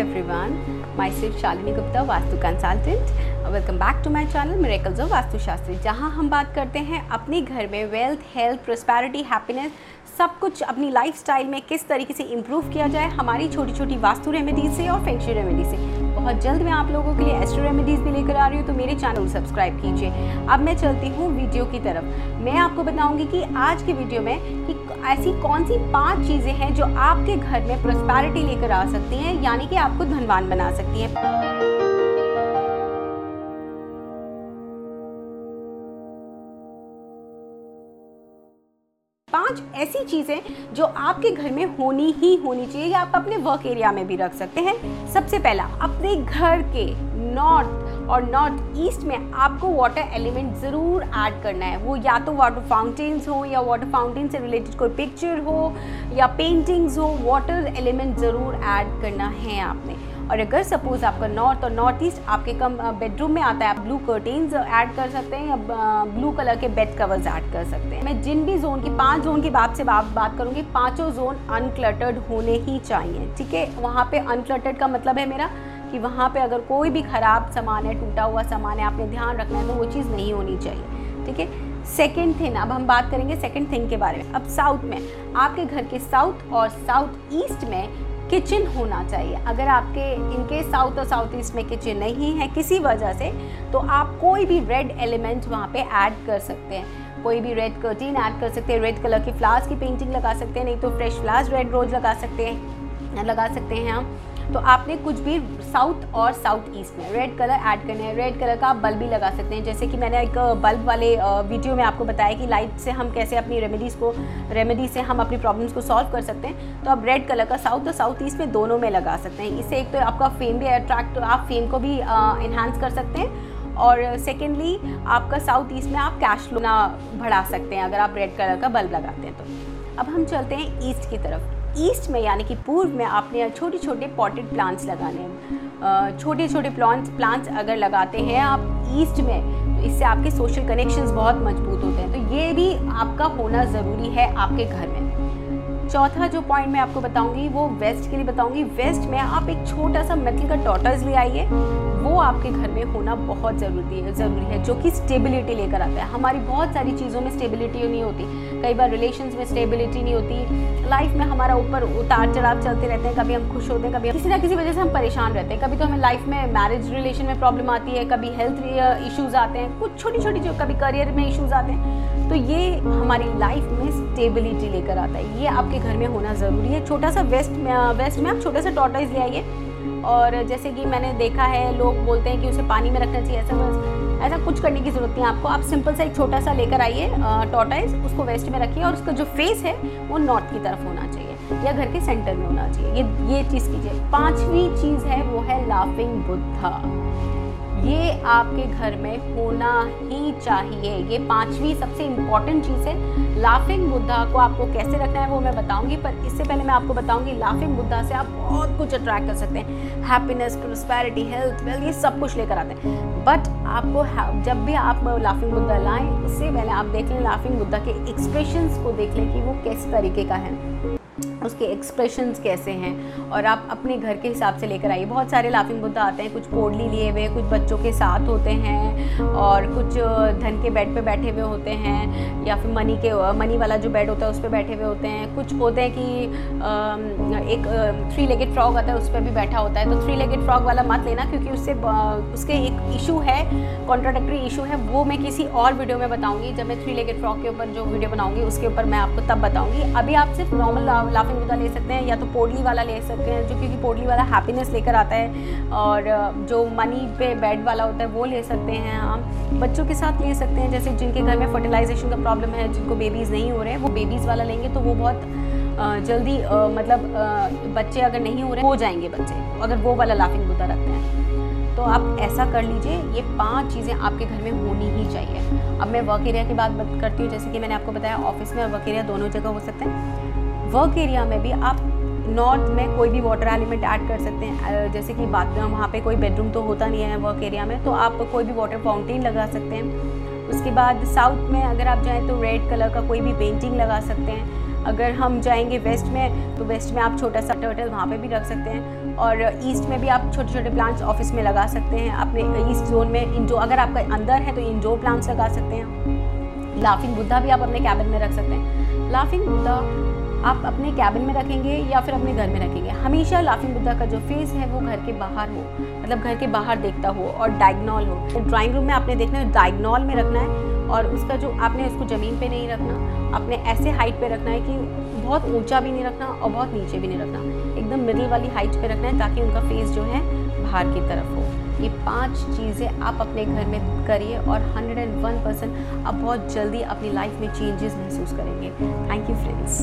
everyone. Myself Shalini Gupta vastu consultant welcome back to my channel miracles of वास्तुशास्त्री जहाँ हम बात करते हैं अपने घर में वेल्थ हेल्थ प्रोस्पैरिटी हैप्पीनेस सब कुछ अपनी लाइफस्टाइल में किस तरीके से इम्प्रूव किया जाए, हमारी छोटी छोटी वास्तु रेमेडीज से और फेंक्शू रेमेडी से। बहुत जल्द मैं आप लोगों के लिए एस्ट्रो रेमेडीज़ भी लेकर आ रही हूँ तो मेरे चैनल सब्सक्राइब कीजिए। अब मैं चलती हूँ वीडियो की तरफ़। मैं आपको बताऊँगी कि आज की वीडियो में कि ऐसी कौन सी पाँच चीज़ें हैं जो आपके घर में प्रोस्पैरिटी लेकर आ सकती हैं, यानी कि आपको धनवान बना सकती हैं। पाँच ऐसी चीज़ें जो आपके घर में होनी ही होनी चाहिए या आप अपने वर्क एरिया में भी रख सकते हैं। सबसे पहला, अपने घर के नॉर्थ और नॉर्थ ईस्ट में आपको वाटर एलिमेंट ज़रूर ऐड करना है। वो या तो वाटर फाउंटेन्स हो या वाटर फाउंटेन से रिलेटेड कोई पिक्चर हो या पेंटिंग्स हो वाटर एलिमेंट ज़रूर ऐड करना है आपने। और अगर सपोज़ आपका नॉर्थ और नॉर्थ ईस्ट आपके कम बेडरूम में आता है, आप ब्लू कर्टेन्स ऐड कर सकते हैं या ब्लू कलर के बेड कवर्स ऐड कर सकते हैं। मैं जिन भी जोन की, पाँच जोन की बात से बात बात करूँगी, पाँचों जोन अनक्लटर्ड होने ही चाहिए, ठीक है? वहाँ पे अनक्लटर्ड का मतलब है मेरा कि वहाँ पे अगर कोई भी ख़राब सामान है, टूटा हुआ सामान है, आपने ध्यान रखना है तो वो चीज़ नहीं होनी चाहिए, ठीक है? सेकेंड थिंग अब हम बात करेंगे सेकेंड थिंग के बारे में। अब साउथ में, आपके घर के साउथ और साउथ ईस्ट में किचन होना चाहिए। अगर आपके इनके साउथ और साउथ ईस्ट में किचन नहीं है किसी वजह से तो आप कोई भी रेड एलिमेंट वहाँ पे ऐड कर सकते हैं। कोई भी रेड कर्टीन ऐड कर सकते हैं रेड कलर की फ्लावर्स की पेंटिंग लगा सकते हैं, नहीं तो फ्रेश फ्लावर्स रेड रोज लगा सकते हैं, लगा सकते हैं हम। तो आपने कुछ भी साउथ और साउथ ईस्ट में रेड कलर ऐड करना है। रेड कलर का आप बल्ब भी लगा सकते हैं। जैसे कि मैंने एक बल्ब वाले वीडियो में आपको बताया कि लाइट से हम कैसे अपनी रेमेडीज़ को रेमेडी से हम अपनी प्रॉब्लम्स को सॉल्व कर सकते हैं। तो आप रेड कलर का साउथ और साउथ ईस्ट में दोनों में लगा सकते हैं। इससे एक तो आपका फेम भी अट्रैक्ट आप फेम को भी इन्हांस कर सकते हैं। और सेकेंडली आपका साउथ ईस्ट में आप कैश फ्लो ना बढ़ा सकते हैं अगर आप रेड कलर का बल्ब लगाते हैं तो। अब हम चलते हैं ईस्ट की तरफ़। ईस्ट में, यानी कि पूर्व में आपने छोटे छोटे पॉटेड प्लांट्स लगाने हैं। छोटे छोटे प्लांट्स प्लांट्स अगर लगाते हैं आप ईस्ट में तो इससे आपके सोशल कनेक्शंस बहुत मज़बूत होते हैं। तो ये भी आपका होना ज़रूरी है आपके घर में। चौथा जो पॉइंट मैं आपको बताऊँगी, वो वेस्ट के लिए बताऊँगी। वेस्ट में आप एक छोटा सा मेटल का टॉटर्स ले आइए। वो आपके घर में होना बहुत ज़रूरी है ज़रूरी है, जो कि स्टेबिलिटी लेकर आता है। हमारी बहुत सारी चीज़ों में स्टेबिलिटी नहीं होती। कई बार रिलेशन में स्टेबिलिटी नहीं होती। लाइफ में हमारा ऊपर उतार चढ़ाव चलते रहते हैं, कभी हम खुश होते हैं, कभी किसी ना किसी वजह से हम परेशान रहते हैं। कभी तो हमें लाइफ में मैरिज रिलेशन में प्रॉब्लम आती है, कभी हेल्थ इशूज़ आते हैं। कुछ छोटी छोटी जो कभी करियर में इशूज़ आते हैं तो ये हमारी लाइफ में स्टेबिलिटी लेकर आता है। ये आपके घर में होना ज़रूरी है। छोटा सा वेस्ट में वेस्ट में आप छोटा सा टॉटाइज ले आइए। और जैसे कि मैंने देखा है, लोग बोलते हैं कि उसे पानी में रखना चाहिए। ऐसा ऐसा कुछ करने की ज़रूरत नहीं है आपको। आप सिंपल सा एक छोटा सा लेकर आइए टॉटाइज उसको वेस्ट में रखिए और उसका जो फेस है, वो नॉर्थ की तरफ़ होना चाहिए। या घर के सेंटर में होना चाहिए। ये ये चीज़ कीजिए। पांचवी चीज़ है, वो है लाफिंग बुद्धा। ये आपके घर में होना ही चाहिए। ये पांचवी सबसे इंपॉर्टेंट चीज़ है। लाफिंग बुद्धा को आपको कैसे रखना है वो मैं बताऊँगी, पर इससे पहले मैं आपको बताऊँगी लाफिंग बुद्धा से आप बहुत कुछ अट्रैक्ट कर सकते हैं। हैप्पीनेस प्रोस्पैरिटी हेल्थ वेल्थ ये सब कुछ लेकर आते हैं। बट आपको जब भी आप लाफिंग बुद्धा लाएँ उससे पहले आप देख लें लाफिंग बुद्धा के एक्सप्रेशंस को देख लें कि वो किस तरीके का है। उसके एक्सप्रेशंस कैसे हैं? और आप अपने घर के हिसाब से लेकर आइए। बहुत सारे लाफिंग बुद्धा आते हैं, कुछ पोडली लिए हुए, कुछ बच्चों के साथ होते हैं और कुछ धन के बेड पे बैठे हुए होते हैं या फिर मनी के मनी वाला जो बेड होता है, उस पर बैठे हुए होते हैं। कुछ होते हैं कि एक थ्री लेगेड फ्रॉग आता है, उस पर भी बैठा होता है। तो थ्री लेगेड फ्रॉग वाला मत लेना क्योंकि उससे उसके एक इशू है कॉन्ट्राडक्टरी इशू है, वो मैं किसी और वीडियो में बताऊँगी। जब मैं थ्री लेगेड फ्रॉग के ऊपर जो वीडियो बनाऊँगी, उसके ऊपर मैं आपको तब बताऊँगी। अभी आप सिर्फ़ नॉर्मल लाफिंग बुद्धा ले सकते हैं या तो पोडली वाला ले सकते हैं, जो क्योंकि पोडली वाला हैप्पीनेस लेकर आता है और जो मनी पे बेड वाला होता है वो ले सकते हैं हम। बच्चों के साथ ले सकते हैं, जैसे जिनके घर में फर्टिलाइजेशन का प्रॉब्लम है, जिनको बेबीज़ नहीं हो रहे हैं वो बेबीज़ वाला लेंगे तो वो बहुत जल्दी मतलब बच्चे अगर नहीं हो रहे, हो जाएँगे बच्चे, अगर वो वाला लाफिंग बुद्धा रखते हैं। तो आप ऐसा कर लीजिए, ये पाँच चीज़ें आपके घर में होनी ही चाहिए। अब मैं वर्क एरिया की बात करती हूँ, जैसे कि मैंने आपको बताया ऑफ़िस में और वर्क एरिया दोनों जगह हो सकते हैं। वर्क एरिया में भी आप नॉर्थ में कोई भी वाटर एलिमेंट ऐड कर सकते हैं। जैसे कि बात वहाँ पे कोई बेडरूम तो होता नहीं है वर्क एरिया में तो आप कोई भी वाटर फाउंटेन लगा सकते हैं। उसके बाद साउथ में अगर आप जाएँ तो रेड कलर का कोई भी पेंटिंग लगा सकते हैं। अगर हम जाएँगे वेस्ट में तो वेस्ट में आप छोटा सा टर्टल वहाँ पे भी रख सकते हैं। और ईस्ट में भी आप छोटे छोटे प्लांट्स ऑफ़िस में लगा सकते हैं। अपने ईस्ट जोन में इंडो अगर आपका अंदर है तो इंडोर प्लांट्स लगा सकते हैं। लाफिंग बुद्धा भी आप अपने कैबिन में रख सकते हैं। लाफिंग बुद्धा आप अपने कैबिन में रखेंगे या फिर अपने घर में रखेंगे? हमेशा लाफिंग बुद्धा का जो फेस है, वो घर के बाहर हो। मतलब घर के बाहर देखता हो और डायगनॉल हो। तो ड्राइंग रूम में आपने देखना है डायगनॉल में रखना है और उसका जो आपने उसको ज़मीन पे नहीं रखना, आपने ऐसे हाइट पे रखना है कि बहुत ऊँचा भी नहीं रखना और बहुत नीचे भी नहीं रखना। एकदम मिडिल वाली हाइट पे रखना है ताकि उनका फेस जो है, बाहर की तरफ़ हो। ये पाँच चीज़ें आप अपने घर में करिए और 101 परसेंट आप बहुत जल्दी अपनी लाइफ में चेंजेस महसूस करेंगे। Thank you friends